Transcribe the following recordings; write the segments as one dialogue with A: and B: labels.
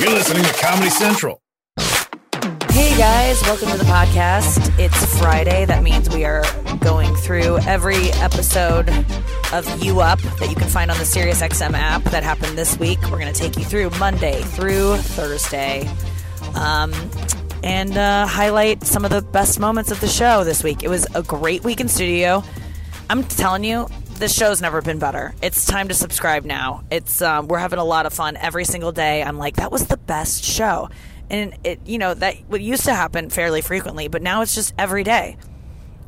A: You're listening to Comedy Central.
B: Hey guys, welcome to the podcast. It's Friday. That means we are going through every episode of You Up that you can find on the SiriusXM app that happened this week. We're going to take you through Monday through Thursday. Um, and uh, highlight some of the best moments of the show this week. It was a great week in studio. I'm telling you, this show's never been better. It's time to subscribe now. It's um, we're having a lot of fun every single day. I'm like, that was the best show, and it you know that what used to happen fairly frequently, but now it's just every day.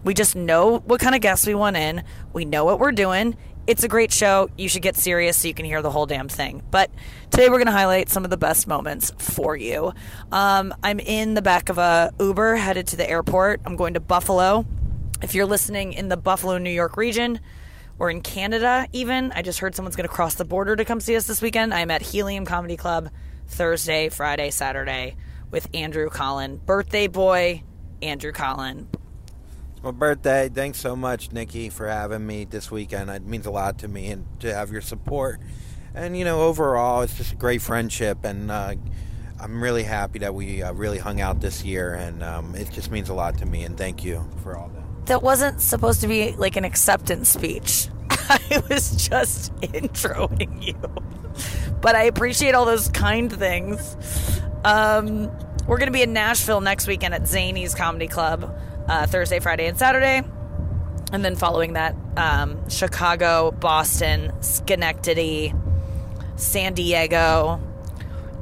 B: We just know what kind of guests we want in. We know what we're doing. It's a great show. You should get serious so you can hear the whole damn thing. But today we're going to highlight some of the best moments for you. Um, I'm in the back of a Uber headed to the airport. I'm going to Buffalo. If you're listening in the Buffalo, New York region, or in Canada, even, I just heard someone's going to cross the border to come see us this weekend. I'm at Helium Comedy Club Thursday, Friday, Saturday with Andrew Collin, birthday boy Andrew Collin.
C: Well, birthday. Thanks so much, Nikki, for having me this weekend. It means a lot to me and to have your support. And, you know, overall, it's just a great friendship. And uh, I'm really happy that we uh, really hung out this year. And um, it just means a lot to me. And thank you for all that.
B: That wasn't supposed to be like an acceptance speech. I was just introing you. But I appreciate all those kind things. Um, we're going to be in Nashville next weekend at Zanies Comedy Club, uh, Thursday, Friday, and Saturday. And then following that, um, Chicago, Boston, Schenectady, San Diego.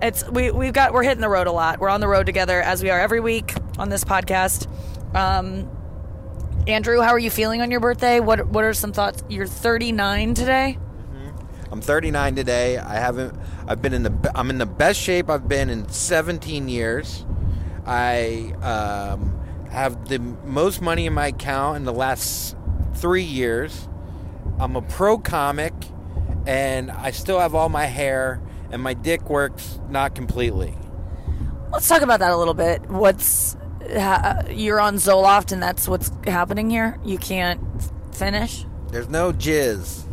B: It's we we've got we're hitting the road a lot. We're on the road together as we are every week on this podcast. Um, Andrew, how are you feeling on your birthday? What what are some thoughts? You're 39 today.
C: I'm 39 today. I haven't. I've been in the. I'm in the best shape I've been in 17 years. I um, have the most money in my account in the last three years. I'm a pro comic, and I still have all my hair, and my dick works not completely.
B: Let's talk about that a little bit. What's ha, you're on Zoloft, and that's what's happening here. You can't finish.
C: There's no jizz.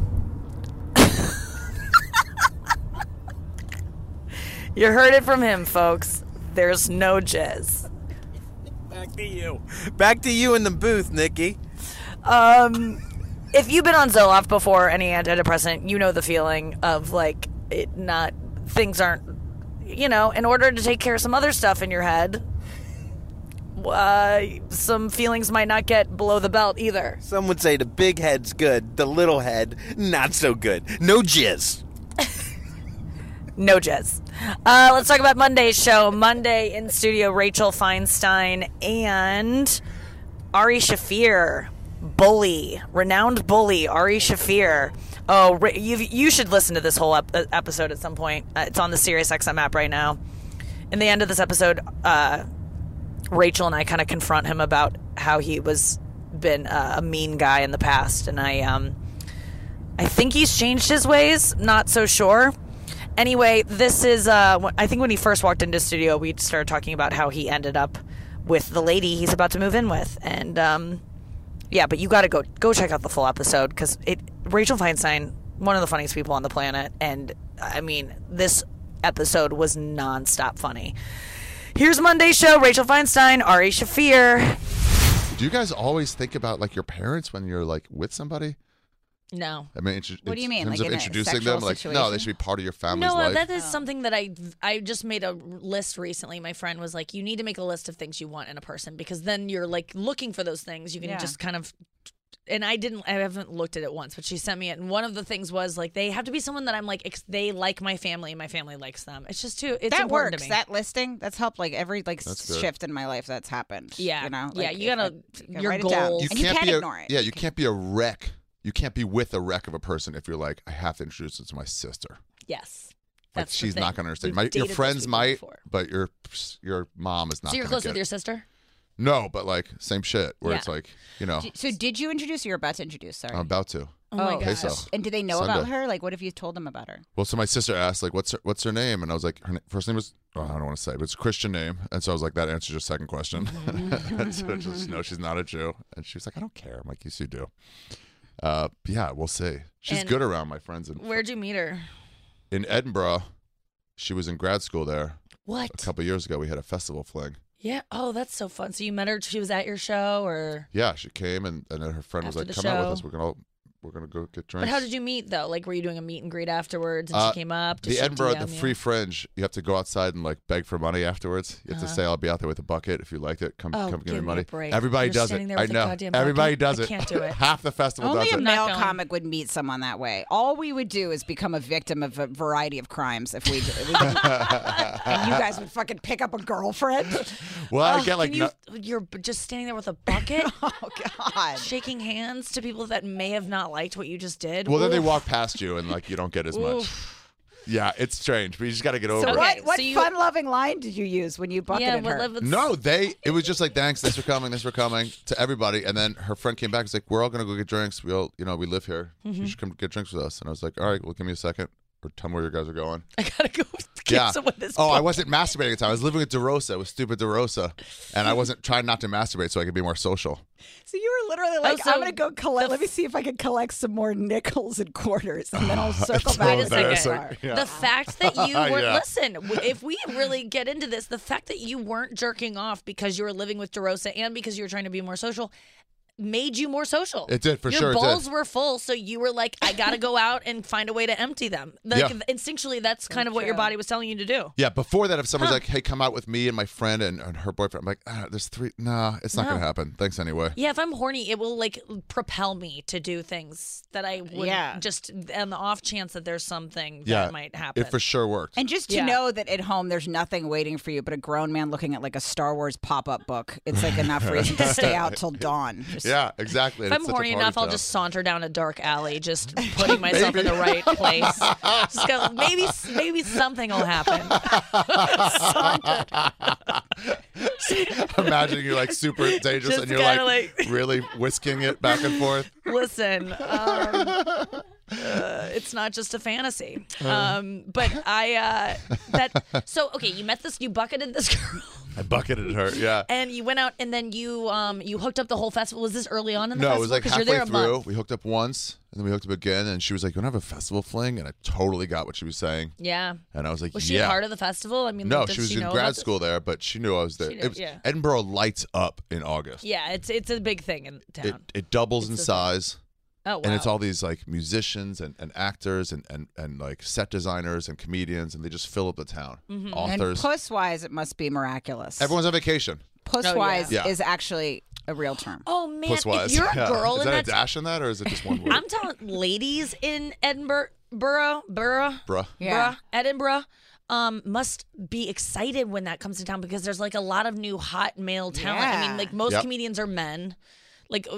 B: You heard it from him, folks. There's no jizz.
C: Back to you. Back to you in the booth, Nikki.
B: Um, if you've been on Zoloft before, any antidepressant, you know the feeling of like it not things aren't. You know, in order to take care of some other stuff in your head, uh, some feelings might not get below the belt either.
C: Some would say the big head's good, the little head not so good. No jizz.
B: No jizz. Uh, let's talk about Monday's show. Monday in studio, Rachel Feinstein and Ari Shaffir, bully, renowned bully Ari Shaffir. Oh, you you should listen to this whole ep- episode at some point. Uh, it's on the SiriusXM app right now. In the end of this episode, uh, Rachel and I kind of confront him about how he was been uh, a mean guy in the past, and I um, I think he's changed his ways. Not so sure. Anyway, this is uh, I think when he first walked into studio, we started talking about how he ended up with the lady he's about to move in with, and um, yeah, but you got to go go check out the full episode because it Rachel Feinstein, one of the funniest people on the planet, and I mean this episode was nonstop funny. Here's Monday's show: Rachel Feinstein, Ari Shaffir.
D: Do you guys always think about like your parents when you're like with somebody?
B: No,
D: I mean, intro-
E: What do you mean?
D: in terms
E: like
D: of
E: in
D: introducing them, like no, they should be part of your family's
B: no, uh,
D: life.
B: that is oh. something that I I just made a list recently. My friend was like, "You need to make a list of things you want in a person because then you're like looking for those things. You can
E: Yeah.
B: just kind of." And I didn't. I haven't looked at it once, but she sent me it. And one of the things was like they have to be someone that I'm like. Ex- they like my family, and my family likes them. It's just too. It's
E: that
B: important
E: works.
B: to me.
E: That listing that's helped like every like
D: That's
E: shift in my life that's happened.
B: Yeah.
E: you know.
B: Yeah,
E: Like,
B: you
E: if
B: gotta-
E: I- you can
B: your
E: write it down.
B: goals.
D: you
E: and you
D: can't
E: can't
D: be
E: ignore
D: a,
E: it.
D: Yeah, you can't be a wreck. You can't be with a wreck of a person if you're like, I have to introduce it to my sister.
B: yes,
D: Like
B: that's the
D: she's
B: thing.
D: not going to understand.
B: We've
D: My, your
B: dated those
D: friends
B: people
D: might,
B: before.
D: but your your mom is not.
B: So you're
D: gonna
B: close
D: get
B: with
D: it.
B: your sister.
D: No, but like same shit. Where
B: Yeah.
D: it's like, you know,
E: So did you introduce? or You're about to introduce. Sorry.
D: I'm about to.
B: Oh, my gosh.
D: so.
E: And do they know about
D: Sunday.
E: her? Like, what have you told them about her?
D: Well, so my sister asked, like, what's her, what's her name? And I was like, her na- first name was, oh, I don't want to say, but it's a Christian name. And so I was like, that answers your second question. and so just, no, she's not a Jew. And she was like, I don't care. I'm like, yes, you do. Uh, yeah, we'll see. She's
B: And
D: good around my friends in,
B: Where'd you meet her?
D: in Edinburgh. She was in grad school there
B: What?
D: a couple years ago. We had a festival fling.
B: Yeah. Oh, that's so fun. So you met her. She was at your show, or
D: Yeah, she came and, and then her friend was
B: After
D: like,
B: the
D: "Come out with us. We're gonna we're gonna go get drinks."
B: but how did you meet though? Like, were you doing a meet and greet afterwards, and
D: Uh,
B: she came up? Did
D: the Edinburgh,
B: DM
D: the
B: you?
D: free fringe, you have to go outside and like beg for money afterwards. You have
B: Uh-huh.
D: to say, "I'll be out there with a bucket if you liked it. Come,
B: Oh,
D: come give
B: give
D: me
B: me a
D: money."
B: break.
D: Everybody
B: You're
D: does it.
B: there
D: I
B: with a
D: know.
B: goddamn
D: Everybody
B: bucket?
D: does
B: I
D: it.
B: can't do it.
D: Half the festival
E: Only
D: does
E: a
D: it.
B: not
E: male
B: going.
E: comic would meet someone that way. All we would do is become a victim of a variety of crimes if we, if we and you guys would fucking pick up a girlfriend.
D: well, I get like
B: can
D: no-
B: you, you're just standing there with a bucket,
E: oh God.
B: shaking hands to people that may have not liked what you just did.
D: well, then they
B: Oof.
D: walk past you and like you don't get as much. Yeah, it's strange, but you just got to get over
B: So
D: it.
B: what-
E: What what
B: so you-
E: fun-loving line did you use when you
B: Yeah,
E: bucketed
B: what
E: her?
B: level?
D: No, they. It was just like thanks, thanks for coming, thanks for coming to everybody. And then her friend came back. and was like, we're all gonna go get drinks. We all, you know, we live here.
B: Mm-hmm.
D: You should come get drinks with us. And I was like, all right, well, give me a second, or tell me where you guys are going.
B: I gotta go give
D: yeah.
B: someone this.
D: oh, I wasn't masturbating at the time. I was living with DeRosa, with stupid DeRosa, and I wasn't trying not to masturbate so I could be more social.
E: So you were literally like, oh,
B: so
E: I'm gonna go collect. Let me see if I can collect some more nickels and quarters, and then I'll circle
D: so
E: back.
B: Wait a
E: to the
B: second.
D: Yeah.
B: The fact that you were
D: Yeah.
B: listen, if we really get into this, the fact that you weren't jerking off because you were living with DeRosa and because you were trying to be more social made you more social.
D: It did, for
B: Your
D: sure, it did.
B: balls were full, so you were like, I gotta go out and find a way to empty them. Like
D: Yeah.
B: instinctually, that's kind of what your body was telling you to do.
D: Yeah, before that, if somebody's like, "Hey, come out with me and my friend and, and her boyfriend," I'm like, ah, "There's three. Nah, it's not
B: No.
D: gonna happen. Thanks anyway."
B: Yeah, if I'm horny, it will like propel me to do things that I would
E: Yeah.
B: just on the off chance that there's something
D: Yeah,
B: that might happen.
D: It for sure worked.
E: And just to
B: Yeah.
E: know that at home there's nothing waiting for you but a grown man looking at like a Star Wars pop-up book. It's like enough reason to stay out till dawn. Just-
D: yeah, exactly.
B: If
D: and
B: I'm
D: it's such a
B: horny enough, I'll just saunter down a dark alley, just putting myself in the right place. Just go, maybe, maybe something will happen.
D: Imagine you're like super dangerous
B: Just
D: and you're like,
B: like-
D: really whisking it back and forth.
B: Listen, um, uh, it's not just a fantasy. Um, but I uh, that so okay. You met this, you bucketed this girl,
D: I bucketed her. Yeah.
B: and you went out, and then you um you hooked up the whole festival. Was this early on in the
D: No, it was like
B: 'Cause
D: halfway
B: you're there a
D: through.
B: month.
D: We hooked up once, and then we hooked up again, and she was like, "You want to have a festival fling?" And I totally got what she was saying,
B: Yeah.
D: and I was like,
B: Was she
D: "Yeah."
B: a part of the festival? I mean,
D: no,
B: like, did
D: she was in
B: know
D: grad
B: this?
D: school there, but she knew I was there.
B: Knew,
D: it was,
B: yeah.
D: Edinburgh lights up in August.
B: Yeah, it's it's a big thing in town.
D: It it doubles in size.
B: Oh wow.
D: and it's all these like musicians and, and actors and, and, and like set designers and comedians and they just fill up the town
B: Mm-hmm.
E: And
D: authors
E: puss wise, it must be miraculous.
D: everyone's on vacation
E: puss
B: Oh,
E: wise
D: yeah. Yeah.
E: is actually a real term.
B: Oh man,
D: plus wise
B: if you're a
D: Yeah.
B: girl
D: is
B: in
D: that a
B: that,
D: dash in that or is it just one word
B: I'm telling ladies in Edinburgh, borough, borough,
D: bruh
E: Yeah.
B: bruh, Edinburgh, um, must be excited when that comes to town because there's like a lot of new hot male talent. I mean, like most
D: Yep.
B: comedians are men. Like uh,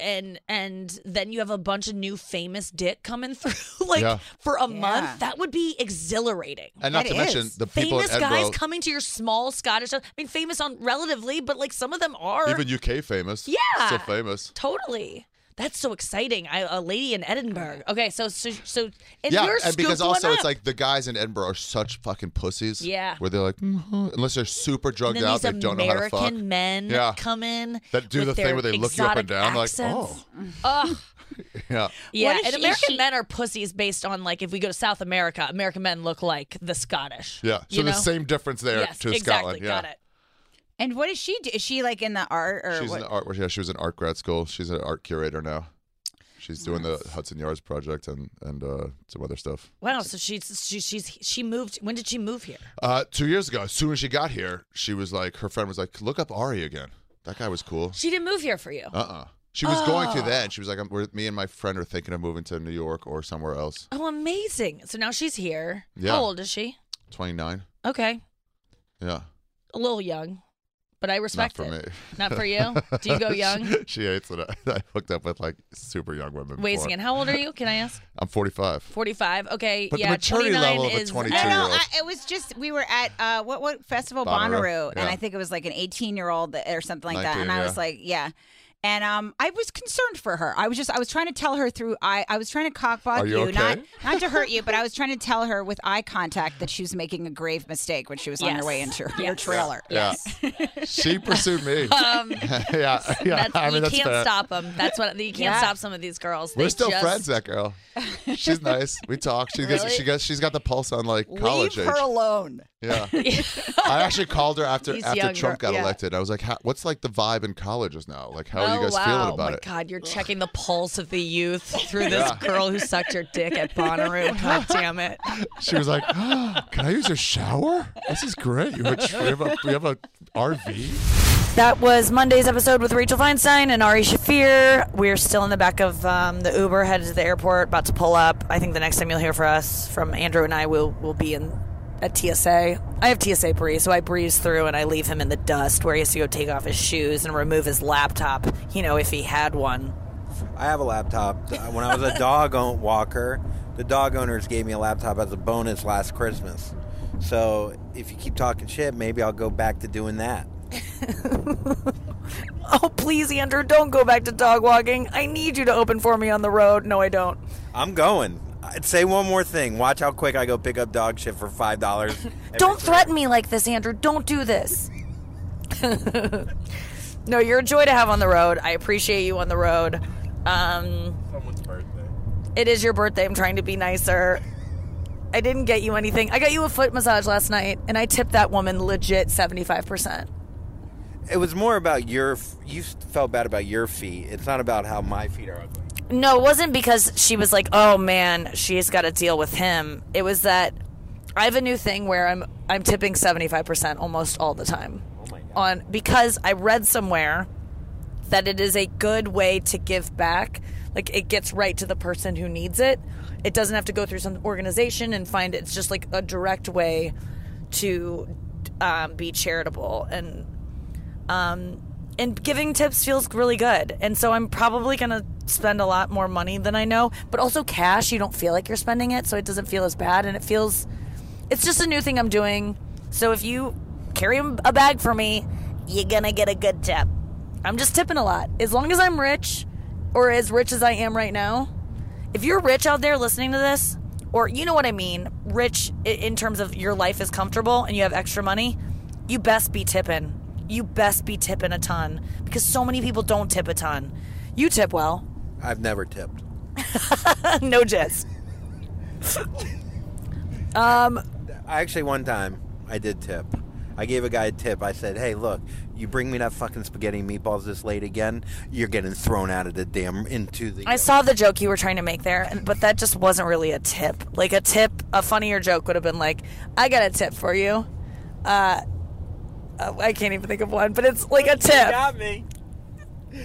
B: and and then you have a bunch of new famous dick coming through like
D: Yeah.
B: for a
E: Yeah.
B: month. That would be exhilarating.
D: and not
E: It
D: to mention the people
B: famous
D: in
B: guys coming to your small Scottish. I mean, famous on relatively, but like some of them are
D: even UK famous
B: Yeah.
D: still famous
B: totally. That's so exciting. I, a lady in Edinburgh. Okay, so so so and
D: yeah
B: you're
D: and because
B: scooped one
D: also it's like the guys in Edinburgh are such fucking pussies
B: Yeah.
D: where they're like "Mhm," unless they're super drugged out they don't know how to fuck
B: American men
D: Yeah.
B: come in
D: that do the thing where they look you up and
B: exotic
D: down like
B: accents.
D: oh
B: Ugh.
D: yeah
B: Yeah, and
E: she-
B: American
E: she-
B: men are pussies based on like if we go to South America, American men look like the Scottish.
D: yeah so
B: You
D: the same difference there
B: yes,
D: to
B: exactly.
D: Scotland yeah
B: Got it.
E: And what does she do? Is she like in the art or
D: She's
E: what?
D: in the art. Yeah, she was in art grad school. She's an art curator now. She's doing the Hudson Yards project and and uh, some other stuff.
B: Wow, so she's she, she's she moved. When did she move here?
D: Uh, two years ago, as soon as she got here, she was like, her friend was like, "Look up Ari again. That guy was cool."
B: She didn't move here for you.
D: Uh uh She was going to
B: Oh.
D: then. She was like, I'm, we're, "Me and my friend are thinking of moving to New York or somewhere else."
B: Oh, amazing! So now she's here.
D: Yeah.
B: How old is she?
D: Twenty nine.
B: Okay,
D: Yeah.
B: a little young, but I respect
D: Not for
B: it.
D: me.
B: Not for you. Do you go young?
D: she hates it. I hooked up with like super young women.
B: Wait a
D: before.
B: second. How old are you? Can I ask?
D: I'm 45.
B: 45. Okay.
D: But the
B: yeah.
D: maturity
B: 29
D: level of a
B: is
D: 22
E: No, don't
D: two-year-old.
E: I, it was just we were at uh, what what festival
D: Bonnaroo,
E: Bonnaroo, and
D: yeah.
E: I think it was like an 18 year old or something like that.
D: 19,
E: And I
D: yeah.
E: was like, yeah. And um, I was concerned for her. I was just, I was trying to tell her through, I, I was trying to cockblock
D: Are you okay?
E: not, not to hurt you, but I was trying to tell her with eye contact that she was making a grave mistake when she was on her way into your trailer.
D: Yeah. she pursued me.
B: Um,
D: yeah, yeah.
B: That's,
D: I mean,
B: you
D: that's
B: can't
D: fair.
B: stop them. That's what you can't
E: Yeah.
B: stop some of these girls.
D: We're
B: They
D: still
B: just-
D: friends, that girl. She's nice. We talk. She gets. She gets. She's got the pulse on like college
E: Leave
D: age.
E: her alone.
D: Yeah. I actually called her after
B: He's
D: after
B: younger,
D: Trump got
B: yeah.
D: elected. I was like, how, "What's like the vibe in colleges now? Like, how are you
B: oh,
D: guys
B: wow.
D: feeling about
B: oh my
D: it?"
B: God, you're checking the pulse of the youth through this
D: Yeah.
B: girl who sucked your dick at Bonnaroo. God damn it.
D: She was like, "Can I use your shower? This is great. You have a, we have a, we have a RV."
B: That was Monday's episode with Rachel Feinstein and Ari Shaffir. We're still in the back of um, the Uber, headed to the airport, about to pull up. I think the next time you'll hear from us, from Andrew and I, will will be in at TSA. I have TSA breeze, so I breeze through and I leave him in the dust where he has to go take off his shoes and remove his laptop. You know, if he had one.
C: I have a laptop. Uh, When I was a dog walker, the dog owners gave me a laptop as a bonus last Christmas. So if you keep talking shit, maybe I'll go back to doing that.
B: Oh, please, Andrew, don't go back to dog walking. I need you to open for me on the road. No, I don't.
C: I'm going. I'd say one more thing. Watch how quick I go pick up dog shit for five dollars.
B: Don't threaten me like this, Andrew. Don't do this. no, you're a joy to have on the road. I appreciate you on the road. Um,
C: Someone's birthday.
B: it is your birthday. I'm trying to be nicer. I didn't get you anything. I got you a foot massage last night, and I tipped that woman legit 75%.
C: It was more about your. You felt bad about your feet. It's not about how my feet are ugly.
B: No, it wasn't because she was like, "Oh man, she's got to deal with him." It was that I have a new thing where I'm I'm tipping 75% almost all the time.
C: Oh my god.
B: On because I read somewhere that it is a good way to give back. Like it gets right to the person who needs it. It doesn't have to go through some organization and find it. It's just like a direct way to um, be charitable and um, and giving tips feels really good. And so I'm probably going to spend a lot more money than I know, but also cash, you don't feel like you're spending it, so it doesn't feel as bad. And it feels, it's just a new thing I'm doing. So if you carry a bag for me, you're going to get a good tip. I'm just tipping a lot. As long as I'm rich, or as rich as I am right now, if you're rich out there listening to this, or you know what I mean, rich in terms of your life is comfortable and you have extra money, you best be tipping. You best be tipping a ton because so many people don't tip a ton. You tip well.
C: I've never tipped.
B: no jizz.
C: I actually one time I did tip. I gave a guy a tip. I said, "Hey, look, you bring me that fucking spaghetti meatballs this late again, you're getting thrown out of the damn into the."
B: I saw the joke you were trying to make there, but that just wasn't really a tip. Like a tip, a funnier joke would have been like, "I got a tip for you." Uh, I can't even think of one, but it's like a
C: You
B: tip.
C: got me.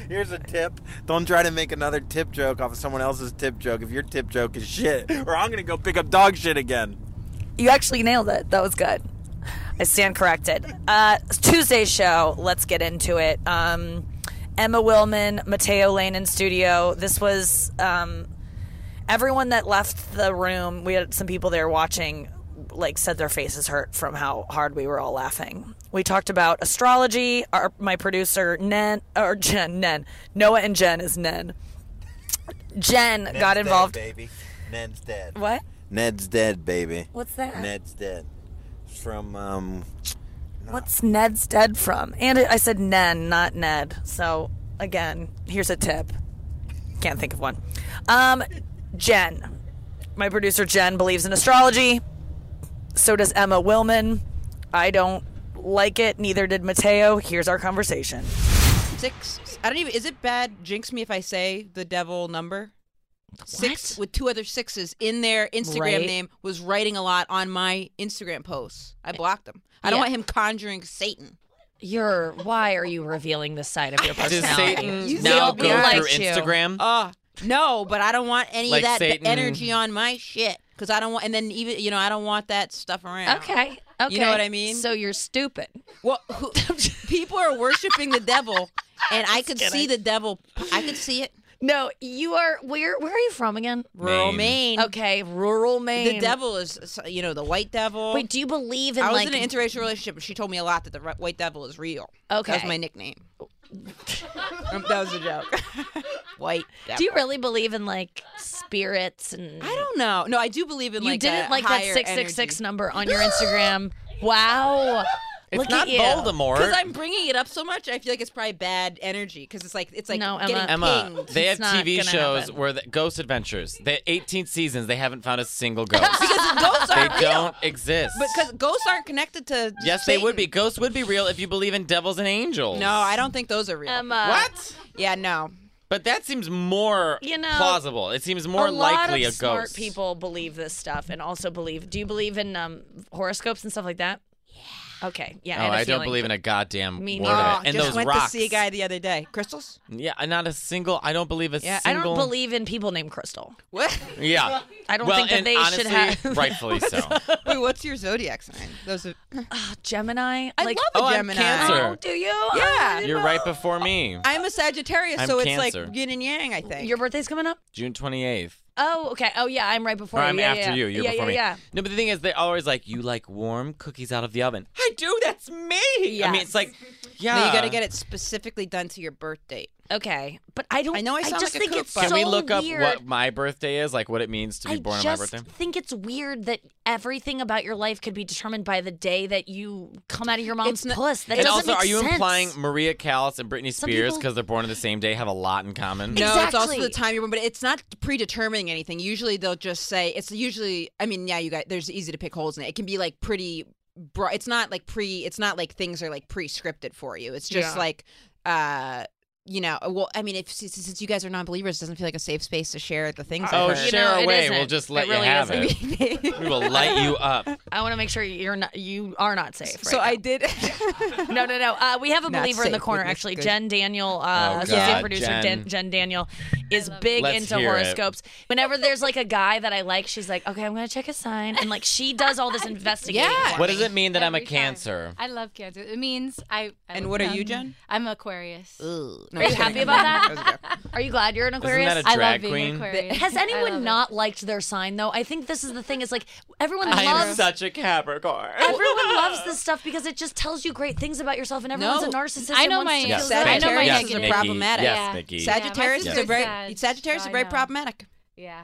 C: Here's a tip. Don't try to make another tip joke off of someone else's tip joke if your tip joke is shit, or I'm gonna go pick up dog shit again.
B: You actually nailed it. That was good. I stand corrected. Uh, Tuesday's show. Let's get into it. Um, Emma Willmann, Mateo Lane in studio. This was um, everyone that left the room. We had some people there watching. Like said, their faces hurt from how hard we were all laughing. We talked about astrology. Our my producer Nen or Jen Nen Noah and Jen is Nen. Jen got involved.
C: baby. Ned's dead.
B: What?
C: Ned's dead, baby.
B: What's that?
C: Ned's dead. From um.
B: What's Ned's dead from? And I said Nen, not Ned. So again, here's a tip. Can't think of one. Um, Jen, my producer Jen believes in astrology. So does Emma Willmann. I don't like it. Neither did Mateo. Here's our conversation.
F: Six. I don't even. Is it bad? Jinx me if I say the devil number. Six with two other sixes in their Instagram
B: Right.
F: name was writing a lot on my Instagram posts. I blocked them. I don't
B: Yeah.
F: want him conjuring Satan.
B: You're. Why are you revealing this side of your
G: Does
B: personality?
G: Satan
F: You
G: now go through
B: liked.
G: Instagram?
F: Uh no, but I don't want any
G: Like
F: of that
G: Satan-
F: energy on my shit because I don't want. And then even you know I don't want that stuff around.
B: Okay. Okay.
F: You know what I mean?
B: So you're stupid.
F: Well, who, people are worshiping the devil, and I could see the devil. I could see it.
B: No, you are. Where? Where are you from again?
F: Rural
G: Maine.
F: Maine.
B: Okay, rural Maine.
F: The devil is, you know, the white devil.
B: Wait, do you believe in
F: I was
B: like?
F: in an interracial relationship, and she told me a lot that the white devil is real.
B: Okay.
F: That was my nickname. That was a joke. White.
B: Do you really believe in like spirits and?
F: I don't know. No, I do believe in
B: You
F: like
B: didn't
F: a
B: like that six six six number on your Instagram. Wow.
G: It's
B: Look
G: not
B: at you.
G: Voldemort.
F: Because I'm bringing it up so much, I feel like it's probably bad energy. Because it's like it's like
B: No, Emma.
F: getting
G: Emma,
F: pinged.
G: they have
B: It's not
G: TV
B: gonna
G: shows
B: happen.
G: where the Ghost Adventures. They 18 seasons. They haven't found a single ghost.
F: because ghosts
G: they
F: aren't real.
G: don't exist.
F: Because ghosts aren't connected to.
G: yes, they would be. Ghosts would be real if you believe in devils and angels.
F: No, I don't think those are real.
B: Emma.
G: What?
F: Yeah, no.
G: But that seems more
B: You know,
G: plausible. It seems more
B: a lot
G: likely
B: of
G: a
B: smart
G: ghost.
B: people believe this stuff and also believe. Do you believe in um, horoscopes and stuff like that? Yeah. Okay. Yeah.
G: Oh,
B: I, had
G: don't believe in a goddamn
B: Me
G: word
B: neither.
G: of
F: Oh,
G: it. And
F: just
G: those
F: went
G: rocks.
F: to see a guy the other day. Crystals?
G: Yeah, not a single. I don't believe a
B: Yeah,
G: single.
B: I don't believe in people named Crystal.
F: What?
G: Yeah.
B: I don't
G: well,
B: think that they
G: honestly,
B: should have.
G: rightfully so.
F: Wait, what's your zodiac sign? Those are.
B: Ah, Gemini.
F: I
B: like,
F: love a
G: Oh, I'm
F: Gemini.
G: Cancer.
B: Oh, do you?
F: Yeah.
G: You're
B: know.
G: right before me.
F: I'm a Sagittarius,
G: I'm
F: so it's like yin and yang. I think.
B: Your birthday's coming up.
G: June 28th.
B: Oh, okay. Oh, yeah. I'm right before
G: Or
B: you.
G: I'm
B: yeah,
G: after
B: yeah.
G: you. You're
B: yeah,
G: before me.
B: Yeah.
G: No, but the thing is, they're always like, "You like warm cookies out of the oven." I do. That's me. I mean, it's like, yeah.
F: No, you got to get it specifically done to your birth date.
B: Okay, but I don't.
F: I know I sound
B: just
F: like a
B: think
F: kook,
B: it's
F: but-
G: Can
B: so
G: we look up what my birthday is? Like what it means to be
B: I
G: born on
B: just
G: my birthday?
B: I just think it's weird that everything about your life could be determined by the day that you come out of your mom's
F: It's
B: puss. That
G: and
B: doesn't
G: also,
B: make
G: are you
B: sense.
G: implying Maria Callas and Britney
B: Some
G: Spears
B: people-
G: because they're born on the same day have a lot in common?
F: No, it's also the time you're born, but it's not predetermining anything. Usually they'll just say it's usually. I mean, yeah, you guys. There's easy to pick holes in it. It can be like pretty. Broad. It's not like pre. It's not like things are like pre-scripted for you. It's just
B: Yeah.
F: like. uh you know, well, I mean, if since since you guys are non-believers, it doesn't feel like a safe space to share the things.
G: Oh,
F: I've heard.
B: You
G: share
B: know,
G: away. We'll just
B: It
G: let
B: really
G: you have
B: isn't.
G: it. we will light you up.
B: I want to make sure you're not. You are not safe.
F: so
B: right
F: I did.
B: No, no, no. Uh, we have a
F: Not
B: believer in the corner, actually.
F: good.
B: Jen Daniel,
G: Oh,
B: uh, associate
G: God,
B: producer
G: Jen.
B: Dan- Jen Daniel, is big
G: Let's
B: into
G: hear it.
B: horoscopes. Whenever there's like a guy that I like, she's like, okay, I'm going to check his sign. And like she does all this investigating.
F: Yeah.
G: What does it mean that I'm a
H: Every time.
G: cancer?
H: I love cancer. It means I. I
F: And what are you. Jen?
H: I'm Aquarius.
F: Ugh. No,
B: Are you happy about that?
F: was a joke.
B: Are you glad you're an
G: Isn't
B: Aquarius?
G: that a
H: I
G: drag
H: love being
G: queen?
H: Aquarius.
B: Has
H: I love
B: anyone
H: it.
B: not liked their sign though? I think this is the thing. Is like everyone
H: I
G: I am
B: loves.
G: such a Capricorn.
B: Everyone loves this stuff because it just tells you great things about yourself, and everyone's
F: No.
B: a narcissist.
H: I know my-
G: Yes.
B: feel good.
H: I know my
F: Sagittarius
G: yes,
F: is
H: negative.
G: Nikki.
F: problematic.
G: Yes,
H: Yeah.
G: Nikki.
H: Yeah, my
F: Sagittarius
H: sister's
F: are very Sagittarius
H: so
F: are
H: I
F: very problematic.
H: Yeah.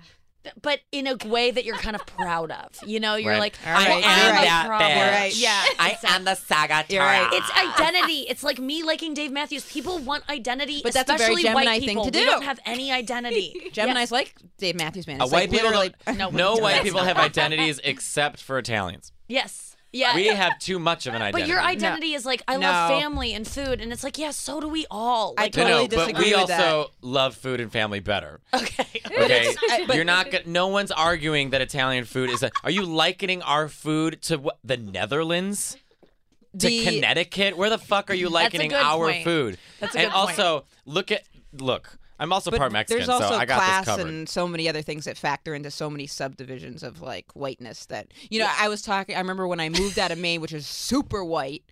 B: But in a way that you're kind of proud of. You know, you're
G: Right.
B: like,
F: All right,
B: well, I'm
F: right.
B: a problem.
F: You're right.
B: Yeah,
G: I am the Saga
F: right.
B: It's identity. It's like me liking Dave Matthews. People want identity,
F: But that's a very
B: especially
F: Gemini
B: white
F: thing
B: people.
F: to
B: We
F: do.
B: don't have any identity.
F: Gemini's like Dave Matthews Man.
G: Uh,
F: It's
G: white
F: like
G: people
F: literally.
G: don't,
B: No,
G: no white people have identities except for Italians.
B: Yes. Yeah.
G: We have too much of an identity.
B: but your identity is like I
F: No.
B: love family and food, and it's like yeah, so do we all.
F: I
B: Like,
G: no, no,
F: totally
G: but
F: disagree
G: we
F: with that.
G: also love food and family better.
B: okay.
G: Okay,
F: I- but-
G: you're not. go- No one's arguing that Italian food is. A, are you likening our food to what, the Netherlands? To
F: The-
G: Connecticut? Where the fuck are you likening
B: good
G: our
B: point.
G: food?
B: That's a
G: and
B: good point.
G: also look at look. I'm also
F: But
G: part Mexican,
F: there's also
G: so I got
F: class
G: this covered.
F: and so many other things that factor into so many subdivisions of like whiteness that you know. I was talking. I remember when I moved out of Maine, which is super white.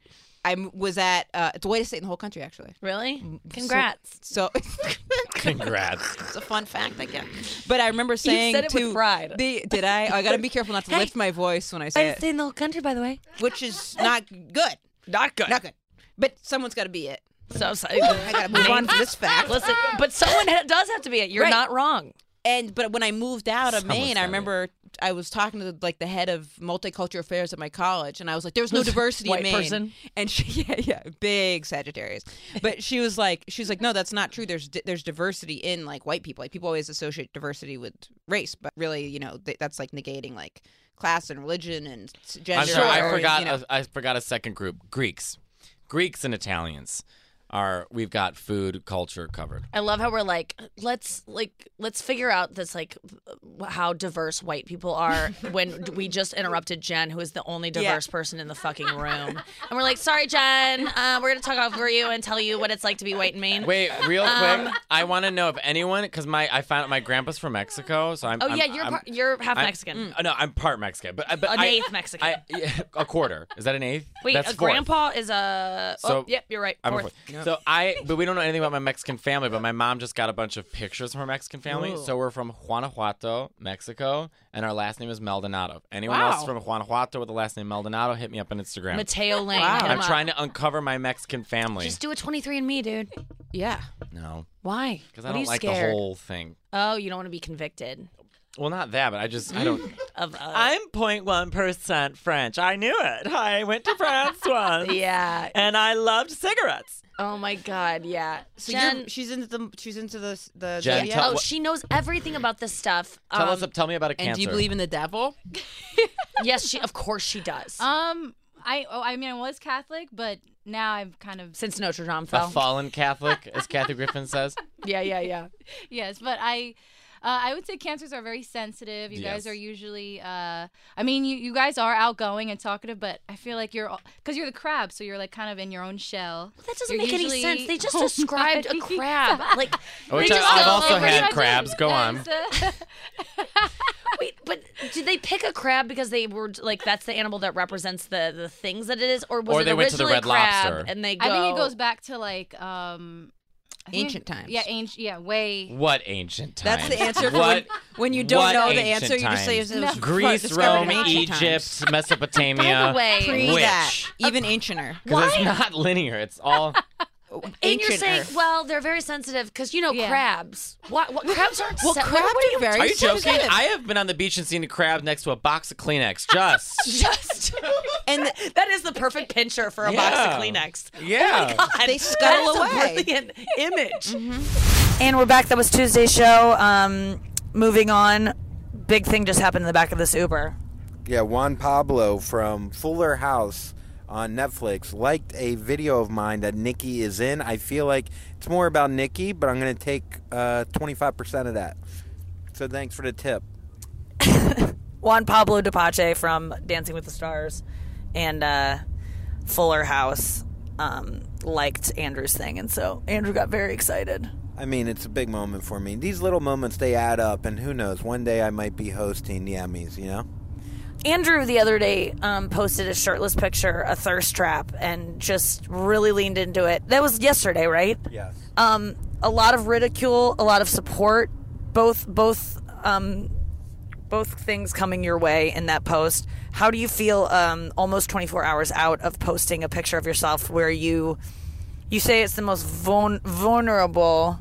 F: I was at uh, it's the whitest state in the whole country, actually.
B: Really? Congrats.
F: So
G: Congrats.
F: it's a fun fact, I guess. But I remember saying
B: said it with
F: to
B: pride.
F: the did I? I got to be careful not to
B: Hey.
F: lift my voice when I say it, State
B: in the whole country, by the way.
F: which is not good.
B: Not good.
F: Not good. But someone's got to be it.
B: So, so
F: I got to move on to this fact.
B: Listen, but someone ha- does have to be it. You're
F: Right.
B: not wrong.
F: and but when I moved out of
G: Someone's
F: Maine, I
G: gotta
F: remember I was talking to like the head of multicultural affairs at my college, and I was like, "There's no diversity
B: White
F: in Maine."
B: person?
F: And she, yeah, yeah, big Sagittarius. But she was like, she was like, "No, that's not true. There's di- there's diversity in like white people. Like people always associate diversity with race, but really, you know, th- that's like negating like class and religion and s- gender.
G: I'm sorry, I
F: or,
G: forgot.
F: You know.
G: a, I forgot a second group. Greeks, Greeks and Italians are. We've got food culture covered.
B: I love how we're like, let's like let's figure out this like how diverse white people are when we just interrupted Jen, who is the only
F: Yeah.
B: diverse person in the fucking room, and we're like, sorry, Jen, uh, we're gonna talk over you and tell you what it's like to be white in Maine.
G: Wait, real
B: Um,
G: quick. I want to know if anyone, because my I found out my grandpa's from Mexico, so I'm.
B: Oh
G: I'm-
B: yeah, you're
G: I'm-
B: part, you're half
G: I'm-
B: Mexican.
G: Uh, no, I'm part Mexican, but but
B: An
G: I-
B: eighth Mexican.
G: I, yeah, a quarter. Is that an eighth?
B: Wait,
G: That's
B: a
G: fourth.
B: grandpa is a.
G: So,
B: oh, yep, you're right.
G: I'm a
B: Fourth.
G: Fourth. So I, but we don't know anything about my Mexican family. But my mom just got a bunch of pictures from her Mexican family. So we're from Guanajuato, Mexico, and our last name is Maldonado. Anyone else
E: Wow.
G: from Guanajuato with the last name Maldonado, hit me up on Instagram.
B: Mateo Lane.
E: Wow.
B: hit him
G: I'm
B: up.
G: trying to uncover my Mexican family.
B: Just do a 23andMe, dude.
E: Yeah.
G: no,
B: Why?
G: because I
B: What are
G: don't
B: you
G: like
B: scared?
G: the whole thing.
B: Oh, you don't want to be convicted
G: Well, not that, but I just I don't.
B: of. Uh,
G: I'm 0.1 percent French. I knew it. I went to France once,
B: yeah.
G: and I loved cigarettes.
B: Oh my God. Yeah.
F: So
B: Jen.
F: you're, she's into the she's into the the
G: Jen,
F: zodiac?
G: tell-
B: oh,
G: what-
B: she knows everything about this stuff.
G: Tell
B: Um,
G: us. Tell me about a cancer.
F: and do you believe in the devil?
B: yes, she. Of course, she does.
H: Um, I oh, I mean, I was Catholic, but now I've kind of
B: Since Notre Dame
G: a
B: fell.
G: fallen Catholic, as Kathy Griffin says?
B: yeah, yeah, yeah.
H: yes, but I. Uh, I would say cancers are very sensitive. You guys are usually, uh, I mean, you, you guys are outgoing and talkative, but I feel like you're, because you're the crab, so you're like kind of in your own shell.
B: That doesn't
H: You're
B: make any sense. They just
H: Oh
B: described a crab.
H: God.
B: Like,
G: Which I-
B: just
G: I've also had crabs. Go on.
B: Wait, but did they pick a crab because they were like that's the animal that represents the the things that it is, or was
G: Or
B: it
G: they went to the
B: originally
G: Red
B: crab
G: Lobster.
B: and they go?
H: I think it goes back to like, um, I think-
F: Ancient times.
H: Yeah, ancient. Yeah, way.
G: What ancient times?
F: That's the answer. For
G: What?
F: when, when you don't know the
G: ancient
F: answer, you just say
G: times?
F: it was
G: Greece, Rome,
F: in ancient times.
G: Egypt, Mesopotamia.
B: By the way,
F: Pre
G: Which?
F: that, even ancienter.
G: Because it's not linear. It's all.
B: and you're saying,
F: Earth.
B: well, they're very sensitive because you know
H: Yeah.
B: crabs. What? What crabs aren't?
F: Well,
B: se-
F: crabs
B: what, what
F: are very sensitive.
G: Are you joking?
F: sensitive.
G: I have been on the beach and seen a crab next to a box of Kleenex. Just.
B: Just
F: And
B: that is the perfect picture for a box of Kleenex.
G: Yeah.
B: God,
F: They scuttle
B: is a
F: away.
B: brilliant image. And we're back. That was Tuesday's show. Um, moving on. Big thing just happened in the back of this Uber.
C: Yeah, Juan Pablo from Fuller House on Netflix liked a video of mine that Nikki is in. I feel like it's more about Nikki, but I'm going to take uh, 25% of that. So thanks for the tip.
B: Juan Pablo Di Pace from Dancing with the Stars and uh, Fuller House um, liked Andrew's thing, and so Andrew got very excited.
C: I mean, it's a big moment for me. These little moments, they add up, and who knows, one day I might be hosting the Emmys, you know?
B: Andrew the other day um, posted a shirtless picture, a thirst trap, and just really leaned into it. That was yesterday, right?
C: Yes.
B: Um, a lot of ridicule, a lot of support, both both um, both things coming your way in that post. How do you feel um, almost 24 hours out of posting a picture of yourself where you you say it's the most vul- vulnerable?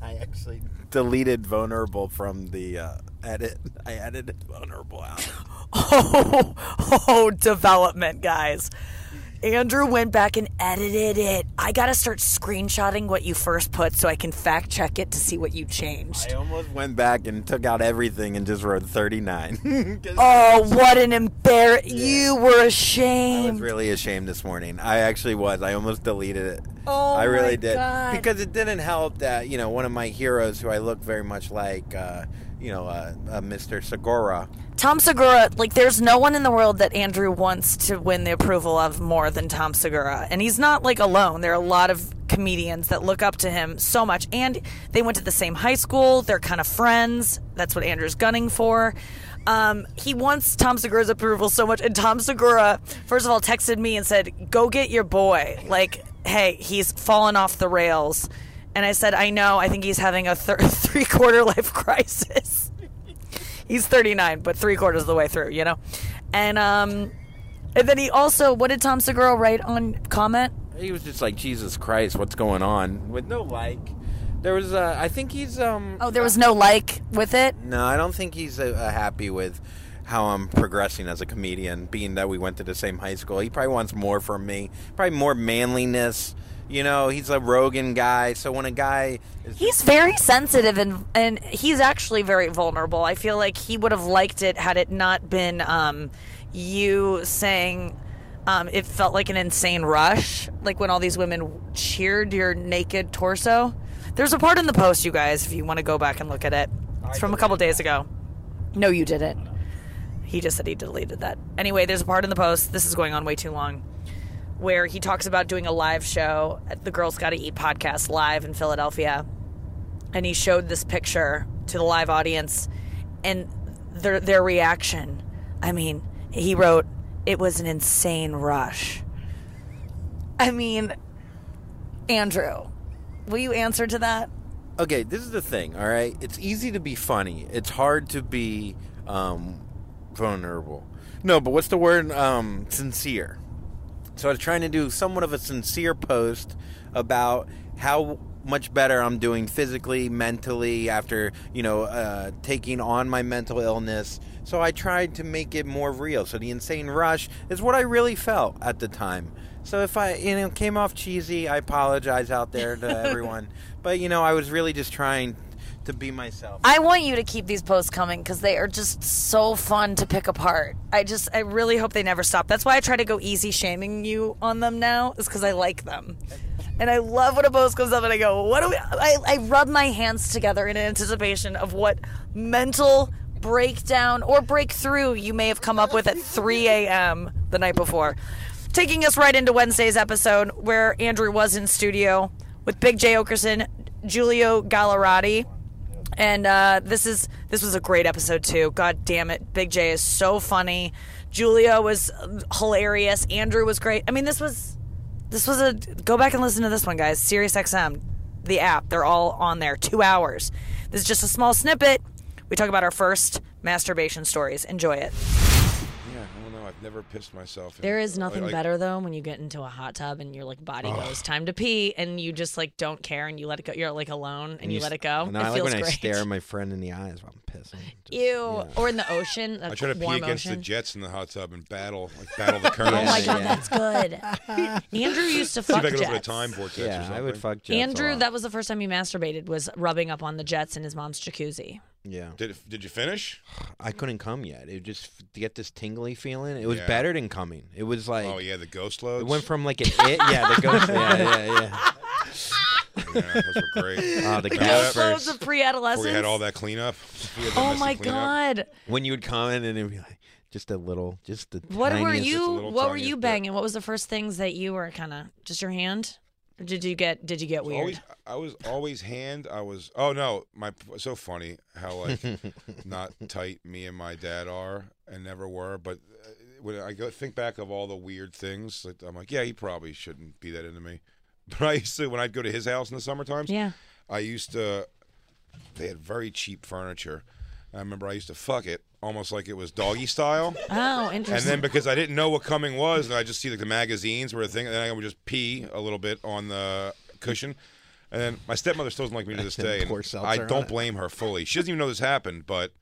C: I actually deleted vulnerable from the uh, edit. I edited vulnerable out.
B: Oh, oh, development, guys. Andrew went back and edited it. I gotta start screenshotting what you first put so I can fact check it to see what you changed.
C: I almost went back and took out everything and just wrote 39. 'Cause
B: Oh, what an embar! You were ashamed.
C: I was really ashamed this morning. I actually was. I almost deleted it.
B: Oh
C: I really did
B: God.
C: because it didn't help that you know one of my heroes who I look very much like, uh, you know, uh, uh, Mr. Segura.
B: Tom Segura, like, there's no one in the world that Andrew wants to win the approval of more than Tom Segura. And he's not, like, alone. There are a lot of comedians that look up to him so much. And they went to the same high school. They're kind of friends. That's what Andrew's gunning for. Um, he wants Tom Segura's approval so much. And Tom Segura, first of all, texted me and said, Go get your boy. Like, hey, he's fallen off the rails. And I said, I know. I think he's having a th- three quarter life crisis he's 39 but three quarters of the way through you know and um and then he also what did tom segura write on comment
C: He was just like Jesus Christ, what's going on? With no like. There was, uh, I think he's um.
B: oh there was no like with it
C: No, I don't think he's uh, uh, happy with how I'm progressing as a comedian, being that we went to the same high school. He probably wants more from me, probably more manliness. You know, he's a Rogan guy, so when a guy is
B: he's very sensitive and and he's actually very vulnerable i feel like he would have liked it had it not been um you saying um, it felt like an insane rush, like when all these women cheered your naked torso. There's a part in the post, you guys, if you want to go back and look at it. It's from a couple days ago. No, you didn't. He just said he deleted that. Anyway, there's a part in the post. This is going on way too long. Where he talks about doing a live show at the Girls Gotta Eat podcast live in Philadelphia. And he showed this picture to the live audience and their their reaction. I mean, he wrote, "It was an insane rush." I mean, Andrew, will you answer to that?
C: Okay, this is the thing. All right, it's easy to be funny. It's hard to be um, vulnerable. No, but what's the word? Um, sincere. So I was trying to do somewhat of a sincere post about how much better I'm doing physically, mentally after you know uh, taking on my mental illness. So I tried to make it more real. So the insane rush is what I really felt at the time. So if I you know came off cheesy, I apologize out there to everyone. But you know I was really just trying to be myself.
B: I want you to keep these posts coming because they are just so fun to pick apart. I just, I really hope they never stop. That's why I try to go easy shaming you on them now, is because I like them. And I love when a post comes up and I go, what do we, I, I rub my hands together in anticipation of what mental breakdown or breakthrough you may have come up with at 3 a.m. the night before. Taking us right into Wednesday's episode where Andrew was in studio with Big Jay Oakerson, Giulio Gallarotti, and uh, this is this was a great episode too. God damn it, Big J is so funny. Julia was hilarious. Andrew was great. I mean, this was this was a go back and listen to this one, guys. Sirius XM, the app, they're all on there. Two hours. This is just a small snippet. We talk about our first masturbation stories. Enjoy it.
I: I've never pissed myself. in-
J: There is nothing
I: like-
J: better though when you get into a hot tub and your like body goes time to pee and you just like don't care and you let it go. You're like alone and, you, let it go.
C: No,
J: it
C: I like
J: feels
C: when
J: great.
C: I stare my friend in the eyes while I'm pissing. Just-
J: Ew.
C: yeah.
J: Or in the ocean.
I: I try to pee against
J: ocean.
I: the jets in the hot tub and battle, like battle the currents.
J: Oh my god, that's good. Andrew used to
I: See if
J: fuck
I: I can a
J: jets.
I: time vortex
C: Yeah,
I: something.
C: I would fuck jets. a
J: Andrew,
C: lot.
J: that was the first time he masturbated was rubbing up on the jets in his mom's jacuzzi.
C: Yeah,
I: Did it, did you finish?
C: I couldn't come yet. It just to get this tingly feeling. It was
I: Yeah.
C: better than coming. It was like
I: oh yeah, the ghost loads.
C: it went from like an it. Yeah, the ghost. Yeah, yeah, yeah.
I: yeah, those were great.
C: Oh, the
I: Remember
C: ghost
I: that?
J: Loads of pre-adolescence.
I: Before we had all that cleanup. We had the
J: oh
I: messy
J: my
I: cleanup.
J: god.
C: When you would comment and it'd be like just a little, just the.
J: What were
C: tiniest-
J: you
I: little
J: what were
I: tiniest
J: you
I: bit.
J: banging? What was the first things that you were kind of just your hand? Or did you get did you get weird?
I: Always, I was always hand. I was. Oh no, my so funny how like not tight me and my dad are and never were. But uh, when I go think back of all the weird things, like, I'm like, yeah, he probably shouldn't be that into me. But I used to when I'd go to his house in the summer times.
J: yeah.
I: I used to. They had very cheap furniture. I remember I used to fuck it almost like it was doggy style.
J: Oh, interesting.
I: And then because I didn't know what coming was, and I just see like the magazines were a thing, and then I would just pee a little bit on the cushion. And then my stepmother still doesn't like me to this day, and
C: Pour
I: I don't blame her fully. She doesn't even know this happened, but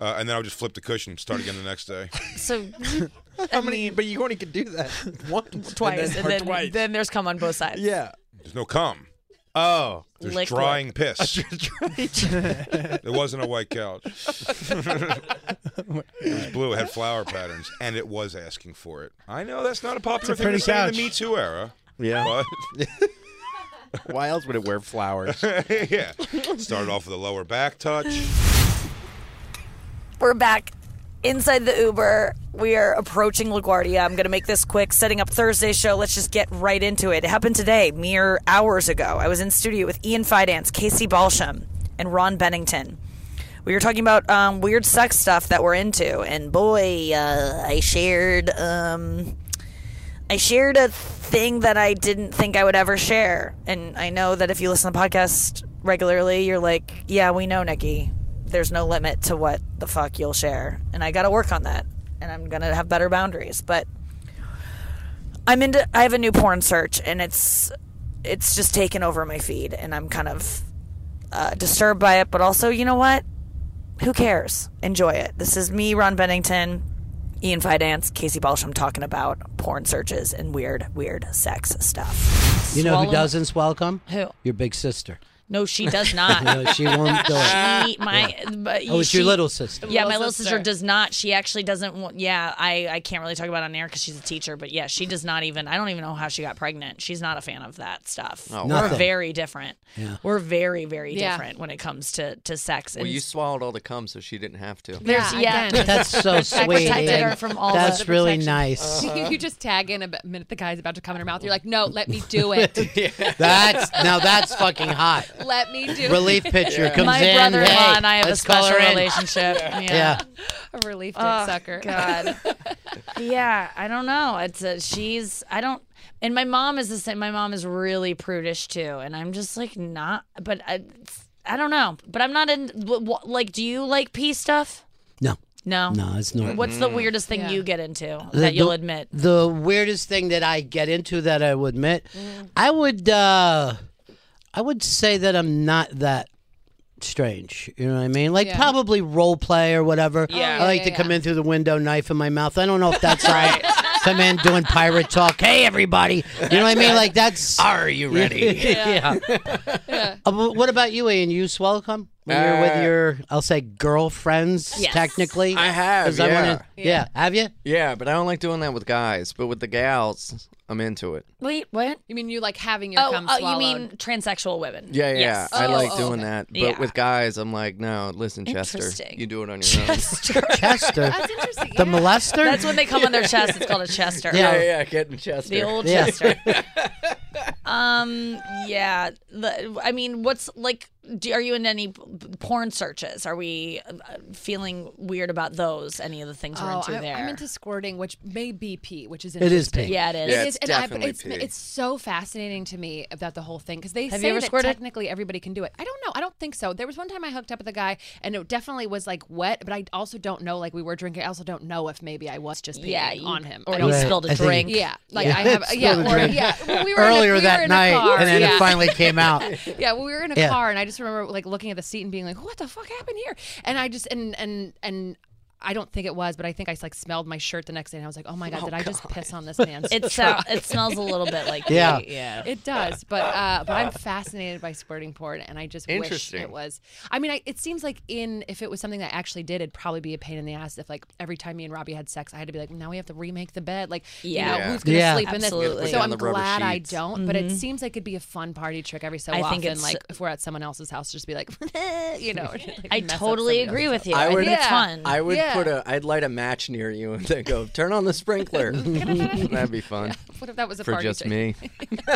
I: uh, and then I would just flip the cushion, and start again the next day.
J: so
C: How many? But you only could do that once,
J: twice and then,
C: or twice.
J: then there's come on both sides.
C: yeah.
I: There's no cum.
C: Oh.
I: There's
J: Liquid.
I: drying piss. it wasn't a white couch. it was blue. It had flower patterns, and it was asking for it. I know that's not a popular thing to
A: pretty
I: say in
A: couch.
I: the Me Too era.
C: Yeah.
I: But
C: Why else would it wear flowers?
I: yeah, started off with a lower back touch.
B: We're back inside the Uber. We are approaching LaGuardia. I'm going to make this quick. Setting up Thursday's show. Let's just get right into it. It happened today, mere hours ago. I was in studio with Ian Fidance, Casey Balsham, and Ron Bennington. We were talking about um, weird sex stuff that we're into, and boy, uh, I shared um, I shared a thing that I didn't think I would ever share. And I know that if you listen to the podcast regularly, you're like, yeah, we know, Nikki. There's no limit to what the fuck you'll share. And I got to work on that. And I'm going to have better boundaries. But I'm into, I have a new porn search, and it's, it's just taken over my feed. And I'm kind of uh, disturbed by it. But also, you know what? Who cares? Enjoy it. This is me, Ron Bennington, Ian Fidance, Casey Balsham talking about porn searches and weird, weird sex stuff.
K: You know who doesn't welcome?
J: Who?
K: Your big sister.
J: No, she does not.
K: No, she won't do it.
J: She, my, but
K: Oh, it's
J: she-
K: your little sister.
J: Yeah, my
F: Little
J: little sister
F: sister.
J: does not. She actually doesn't want. Yeah, I, I can't really talk about it on air because she's a teacher. But yeah, she does not even. I don't even know how she got pregnant. She's not a fan of that stuff.
G: Oh,
J: We're very different.
K: Yeah.
J: We're very very
H: Yeah.
J: different when it comes to to sex.
G: Well, you swallowed all the cum, so she didn't have to.
J: there's
H: Yeah,
J: yeah.
K: That's so sweet.
J: protected her from all
K: That's
J: the
K: really
J: protection.
K: nice.
H: You, you just tag in a minute the guy's about to come in her mouth. You're like, no, let me do it.
K: That's now that's fucking hot.
L: Let me do
K: Relief pitcher comes
B: My
K: in.
B: brother-in-law
K: hey,
B: and I have a
K: let's call
B: special
K: her in.
B: relationship. Yeah.
K: Yeah.
L: a relief dick
B: Oh,
L: sucker.
B: God. yeah, I don't know. It's a, she's I don't and my mom is the same. My mom is really prudish too, and I'm just like not. But I, I don't know. But I'm not in. wh- wh- Like, do you like pee stuff?
K: No.
B: No.
K: No, it's not.
B: What's the weirdest thing
L: Yeah.
B: you get into
K: The-
B: that you'll admit?
K: The weirdest thing that I get into that I would admit,
B: Mm-hmm.
K: I would, uh, I would say that I'm not that strange. You know what I mean? Like
L: Yeah.
K: probably role play or whatever.
B: Yeah.
K: I like
L: Yeah,
K: to
L: yeah,
K: come in through the window, knife in my mouth. I don't know if that's right. come in doing pirate talk. Hey, everybody. You know what I mean? Like that's.
M: Are you ready?
K: yeah. Uh, but what about you, Ian? You swallow cum when you're with
M: Uh,
K: your, I'll say, girlfriends.
B: Yes.
K: Technically,
M: I have,
K: 'Cause I
M: yeah.
K: wanna- yeah. Have you?
M: yeah, but I don't like doing that with guys. But with the gals, I'm into it.
B: Wait, what?
L: You mean you like having your
B: Oh,
L: cum
B: oh, you mean transsexual women?
M: Yeah, yeah.
B: Yes.
M: I
L: Oh,
M: like
L: oh,
M: doing
L: okay.
M: that. But
B: Yeah.
M: with guys, I'm like, no, listen, Chester, you do it on your own.
K: Chester.
L: That's interesting.
K: The
L: yeah.
K: molester?
B: That's when they come on their chest. It's called a chester.
K: Yeah.
M: yeah, yeah, getting Chester.
B: The old
K: Yeah.
B: Chester. um. Yeah. The, I mean, what's like? Do, are you in any porn searches? Are we uh, feeling weird about those? Any of the things we're
L: Oh,
B: into
L: I,
B: there?
L: I'm into squirting, which may be pee, which is
K: It is
L: interesting.
K: pee.
B: yeah, it is.
M: Yeah,
L: It
M: it's
L: is, and I,
M: definitely
L: it's,
M: pee.
L: it's so fascinating to me about the whole thing because they
B: Have
L: say
B: you ever
L: that
B: squirted?
L: technically everybody can do it. I don't know. I don't think so. There was one time I hooked up with a guy and it definitely was like wet, but I also don't know. Like we were drinking. I also don't know if maybe I was just peeing
B: Yeah, you-
L: on him.
B: or
L: I
B: you
K: Right.
B: spilled a
K: I think-
B: drink.
L: Yeah, like
K: Yeah.
L: I have. Yeah, or, yeah. well, we were in a-
K: Earlier
L: we
K: that night, and then
L: yeah.
K: it finally came out.
L: yeah, well, we were in a
K: Yeah.
L: car, and I just remember like looking at the seat and being like, "What the fuck happened here?" And I just and and and I don't think it was, but I think I like smelled my shirt the next day, and I was like, "Oh my god, did I just piss on this man's?"
B: It sounds. It smells a little bit like
K: Yeah.
B: pee, yeah.
L: It does, but uh, but I'm fascinated by squirting porn, and I just wish it was. I mean, I, it seems like in if it was something that I actually did, it'd probably be a pain in the ass. If like every time me and Robbie had sex, I had to be like, now we have to remake the bed. Like,
B: Yeah.
L: you know, who's gonna
K: Yeah.
L: sleep in this?
B: Absolutely.
L: So I'm
M: down the
L: glad I don't. But it seems like it'd be a fun party trick every so
B: I
L: often.
B: think it's-
L: like if we're at someone else's house, just be like, you know. like,
B: I totally agree with you.
M: I
B: I,
M: would-
B: think it's fun.
M: I would
L: Yeah.
M: Put a. I'd light a match near you and then go turn on the sprinkler. That'd be fun
L: house. What if that was a
M: for
L: party
M: just
L: trick?
M: me.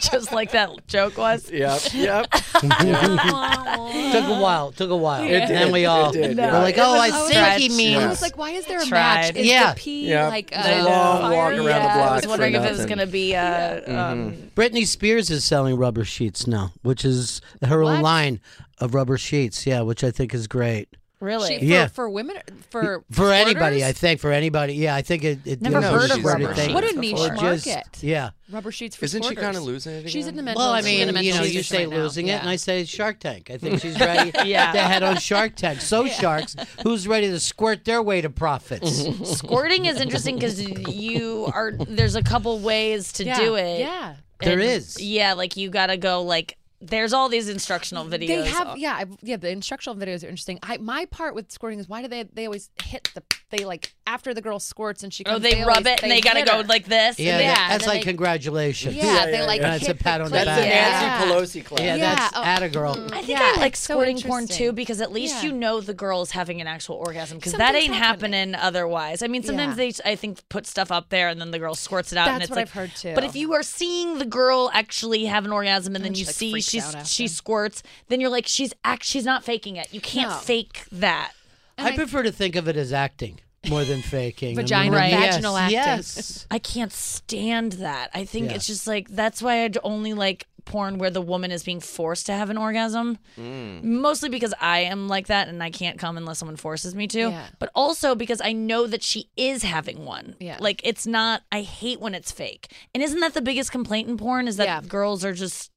B: Just like that joke was.
M: Yep, yep.
K: Took a while. Took a while.
M: It
K: and then
M: did,
K: we all
M: it did,
K: we're like,
B: It
K: oh,
B: was
K: I
B: a
K: think
B: stretch.
K: he means.
L: I was like, why is there a
B: Tried.
L: match? Is
K: Yeah.
L: the pee
M: Yeah.
L: like
M: It's a
L: uh,
M: long
L: fire?
M: walk around the
B: yeah, I
M: block
B: was
M: for
B: wondering if it was
M: nothing.
B: going to be. Uh, um,
K: Britney Spears is selling rubber sheets now, which is her own line of rubber sheets. Yeah, which I think is great.
B: Really?
L: She, for,
K: Yeah.
L: for women for
K: For anybody, I think. For anybody, yeah, I think it. it
B: Never
K: you know,
B: heard of rubber
K: a thing.
B: sheets
L: What a niche
K: Or just-
L: market.
K: yeah.
L: rubber sheets for
M: Isn't she kind of losing it?
L: She's in the mental.
K: Well, I
L: she's in a
K: mean, you know, you say
L: right now.
K: losing it,
L: Yeah.
K: and I say Shark Tank. I think she's ready
B: Yeah.
K: to head on Shark Tank. So sharks, who's ready to squirt their way to profits?
B: Squirting is interesting because you are. There's a couple ways to
L: Yeah,
B: do it.
L: Yeah.
K: There
B: And,
K: is.
B: Yeah, like you got to go like. There's all these instructional videos.
L: They have, yeah, I, yeah. The instructional videos are interesting. I, my part with squirting is why do they they always hit the they like after the girl squirts and she
B: Oh,
L: comes.
B: they, rub
L: always-
B: it and they got to go
L: her.
B: like this.
K: Yeah,
L: Yeah,
K: that- that's like
L: they-
K: congratulations.
L: Yeah, they like
K: That's a pat
L: the
K: on the back.
M: That's the
L: Yeah.
M: Nancy Pelosi class.
K: Yeah,
L: Yeah,
K: that's
L: oh,
K: at a girl. Mm-hmm.
B: I think
L: Yeah,
B: I like
L: it's so
B: squirting porn too because at least
L: Yeah.
B: you know the girl is having an actual orgasm because that ain't happening otherwise. I mean, sometimes
L: Yeah.
B: they I think put stuff up there and then the girl squirts it out and
L: That's
B: it's
L: what
B: like,
L: I've heard, too.
B: But if you are seeing the girl actually have an orgasm and then you see
L: freaks
B: she's she squirts, then you're like she's act she's not faking it. You can't
L: No.
B: fake that.
K: I prefer to think of it as acting more than faking. I
L: Vagina-
K: mean,
B: Right.
K: yes,
L: vaginal acting.
K: Yes.
B: I can't stand that. I think
K: Yeah.
B: it's just like that's why I only like porn where the woman is being forced to have an orgasm.
K: Mm.
B: Mostly because I am like that and I can't come unless someone forces me to.
L: Yeah.
B: But also because I know that she is having one.
L: Yeah.
B: Like it's not I hate when it's fake. And isn't that the biggest complaint in porn is that
L: Yeah.
B: girls are just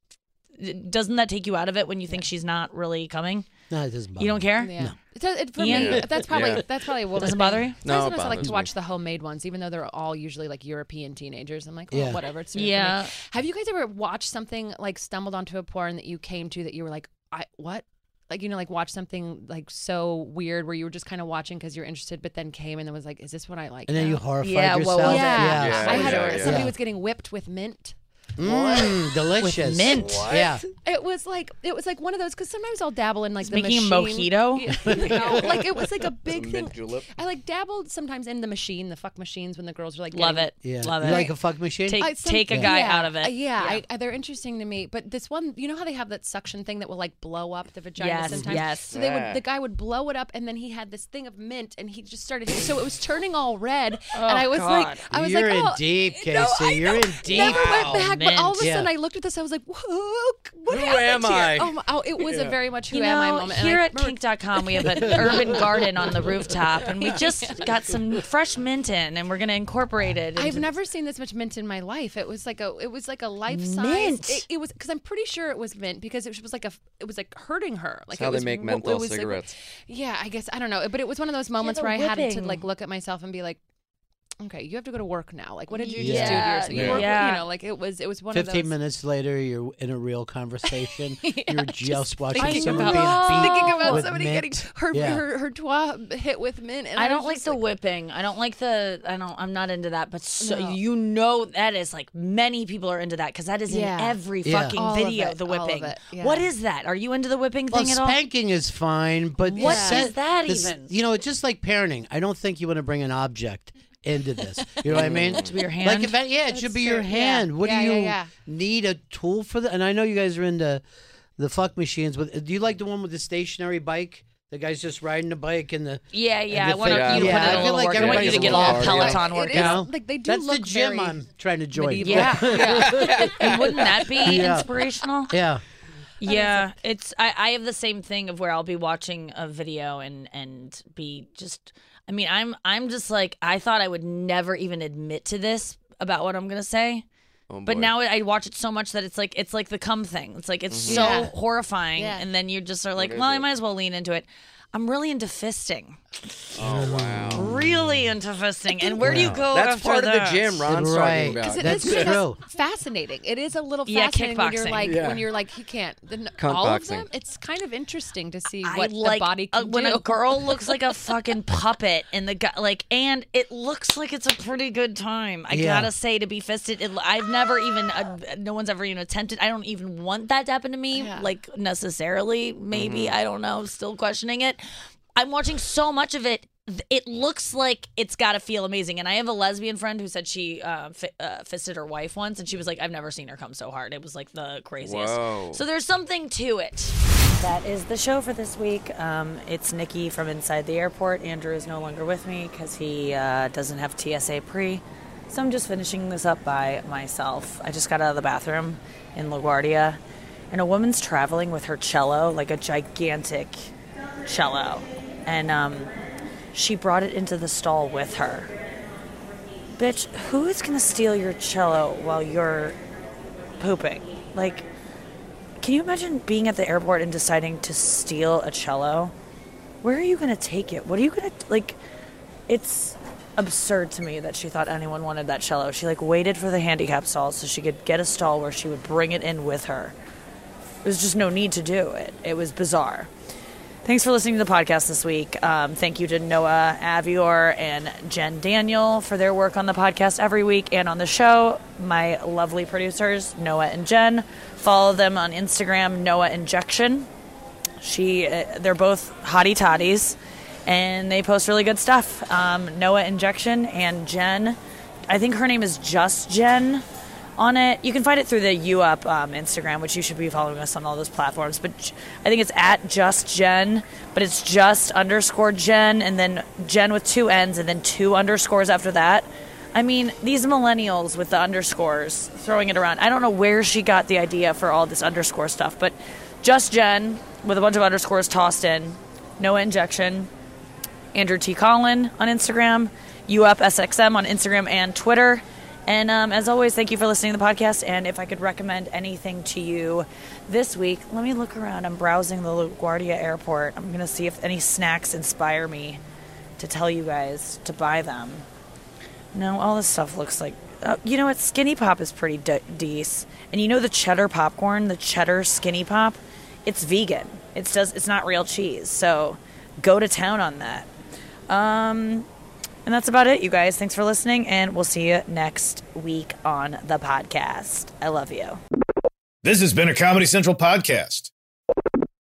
B: doesn't that take you out of it when you think she's not really coming?
K: No, it doesn't bother
B: You don't care?
L: Yeah. It does, it, for
B: Ian?
L: me, that's probably
M: Yeah.
L: that's probably what
B: Doesn't bother you?
M: No, it
L: Sometimes I like
M: bothers
L: to
M: me.
L: watch the homemade ones, even though they're all usually like European teenagers. I'm like, oh,
K: Yeah.
L: whatever. It's new for me.
B: Yeah.
L: Have you guys ever watched something like stumbled onto a porn that you came to that you were like, I what? Like you know, like watch something like so weird where you were just kind of watching because you're interested, but then came and then was like, is this what I like?
K: And then
L: now?
K: you horrified
B: Yeah, what
K: yourself.
B: was it?
L: Yeah,
M: Yeah,
L: I had
M: yeah, yeah.
L: somebody
K: Yeah.
L: was getting whipped with mint.
K: Mmm, delicious.
B: mint.
K: Yeah.
L: It was like it was like one of those because sometimes I'll dabble in like the
N: making a
L: machine.
N: mojito?
L: Yeah, no, like it was like a big thing.
M: mint julep.
L: I like dabbled sometimes in the machine, the fuck machines when the girls were like
B: Love
L: getting-
B: it.
K: Yeah.
B: Love
K: you
B: it.
K: like a fuck machine?
B: Take,
L: I- some-
B: take a guy
L: yeah,
B: out of
L: uh,
B: it.
L: Yeah, I, I- they're interesting to me. But this one, you know how they have that suction thing that will like blow up the vagina
B: Yes,
L: sometimes.
B: yes.
L: So they would,
M: Yeah.
L: the guy would blow it up, and then he had this thing of mint, and he just started. So it was turning all red, and I was
B: God.
L: like, I was
K: You're
L: like,
K: in
L: oh,
K: deep,
L: no,
K: Casey.
L: I
K: You're
L: know.
K: in deep.
L: Never went back, but all of a sudden
K: Yeah.
L: I looked at this. I was like, whoa, what
M: Who
L: happened
M: am
L: here?
M: I?
L: Oh, my, oh, it was a very much who
B: You
L: am I
B: know,
L: moment. and
B: here
L: I
B: at
L: remember-
B: kink.com, we have an urban garden on the rooftop, and we just got some fresh mint in, and we're going to incorporate it.
L: I've never seen this much mint in my life. It was like a, it was like a life size.
B: Mint?
L: It, it was because I'm pretty sure it was mint because it was like a, it was like hurting her. Like
M: how
L: it
M: they
L: was,
M: make menthol
L: was like-
M: cigarettes.
L: yeah, I guess I don't know, but it was one of those moments
B: the
L: where I had to like look at myself and be like, okay, you have to go to work now. Like, what did you
B: Yeah.
L: just do to yourself? You,
B: Yeah.
L: work-
B: Yeah.
L: you know, like it was, it was one of
K: 15 minutes later, you're in a real conversation. you're just, watching
L: thinking
K: someone
L: about,
K: being beat
L: thinking about
K: with
L: somebody
K: mint.
L: getting her,
K: Yeah.
L: her her twat hit with mint. And
B: I
L: was
B: don't like
L: just
B: the whipping. I don't like the. I don't. I'm not into that. But so,
L: No.
B: you know that is like many people are into that because that is
L: Yeah.
B: in every
K: Yeah.
B: fucking
L: All of
B: video.
L: it,
B: the
L: all of
B: whipping.
L: it, yeah.
B: What is that? Are you into the whipping
K: Well,
B: thing at all?
K: spanking is fine, but
B: What
K: set-
B: is that even?
K: You know, it's just like parenting. I don't think you want to bring an object into this. You know what I mean?
B: To be your hand?
K: Like, if that, yeah, it
L: That's
K: should be
L: true.
K: your
L: Yeah.
K: hand. What
L: Yeah,
K: do
L: yeah,
K: you
L: yeah.
K: need a tool for that? And I know you guys are into the fuck machines. But uh, do you like the one with the stationary bike? The guy's just riding the bike and the
B: yeah, yeah.
K: the
B: I want
K: thing-
B: you to
M: Yeah,
B: put
K: I
B: in a
K: feel
B: little
K: like
B: workout. I want you to get
K: a
B: a
K: little
B: little
K: hard.
B: Peloton
L: It
B: workout.
K: you know?
L: like they do
K: That's
L: look
K: the gym
L: very
K: I'm trying to join.
B: Yeah, yeah. and wouldn't that be
K: Yeah.
B: inspirational?
K: yeah.
B: Yeah, it's I, I have the same thing of where I'll be watching a video and and be just I mean I'm I'm just like I thought I would never even admit to this about what I'm gonna say.
M: Oh,
B: But
M: boy.
B: now I watch it so much that it's like it's like the cum thing. It's like it's mm-hmm. so
L: Yeah.
B: horrifying,
L: Yeah.
B: and then you just are like,
M: is
B: well, I might as well lean into it. I'm really into fisting.
M: Oh wow.
B: Really into fisting. And where do you go
M: That's
B: after
M: part of the
B: that?
M: gym Ron's
K: Right.
M: talking about.
L: Because it
K: That's
L: is kind of
K: true.
L: fascinating. It is a little
B: Yeah,
L: fascinating when you're
B: kickboxing.
L: like
M: Yeah.
L: when you're like he can't. Then
M: Cunt
L: all of them. It's kind of interesting to see
B: I
L: what
B: like
L: the body
B: uh,
L: can
B: when
L: do.
B: a girl looks like a fucking puppet and the guy like and it looks like it's a pretty good time i
K: Yeah.
B: gotta say to be fisted it, i've never even uh, no one's ever even attempted i don't even want that to happen to me
L: Yeah.
B: like necessarily maybe i don't know still questioning it i'm watching so much of it it looks like it's got to feel amazing and i have a lesbian friend who said she uh, fi- uh, fisted her wife once and she was like i've never seen her come so hard it was like the craziest
M: Whoa.
B: so there's something to it that is the show for this week. Um, it's Nikki from inside the airport. Andrew is no longer with me because he uh, doesn't have TSA pre. So I'm just finishing this up by myself. I just got out of the bathroom in LaGuardia, and a woman's traveling with her cello, like a gigantic cello, and um, she brought it into the stall with her. Bitch, who is gonna steal your cello while you're pooping? Like, can you imagine being at the airport and deciding to steal a cello? Where are you to take it? What are you to like it's absurd to me that she thought anyone wanted that cello. She like waited for the handicap stall so she could get a stall where she would bring it in with her. There was just no need to do it. It was bizarre. Thanks for listening to the podcast this week. Um, thank you to Noah Avior and Jen Daniel for their work on the podcast every week and on the show. My lovely producers, Noah and Jen. Follow them on Instagram, Noah Injection. She, uh, they're both hottie toddies, and they post really good stuff. Um, Noah Injection and Jen, I think her name is just Jen on it. You can find it through the U Up um, Instagram, which you should be following us on all those platforms. But I think it's at just Jen, but it's just underscore Jen, and then Jen with two N's, and then two underscores after that. I mean, these millennials with the underscores throwing it around. I don't know where she got the idea for all this underscore stuff, but just Jen with a bunch of underscores tossed in. Noah Injection. Andrew T. Collin on Instagram. UUP SXM on Instagram and Twitter. And um, as always, thank you for listening to the podcast. And if I could recommend anything to you this week, let me look around. I'm browsing the LaGuardia airport. I'm going to see if any snacks inspire me to tell you guys to buy them. No, all this stuff looks like. Uh, you know what? Skinny Pop is pretty de- decent. And you know the cheddar popcorn, the cheddar Skinny Pop? It's vegan. It's does. It's not real cheese. So go to town on that. Um, And that's about it, you guys. Thanks for listening, and we'll see you next week on the podcast. I love you.
A: This has been a Comedy Central podcast.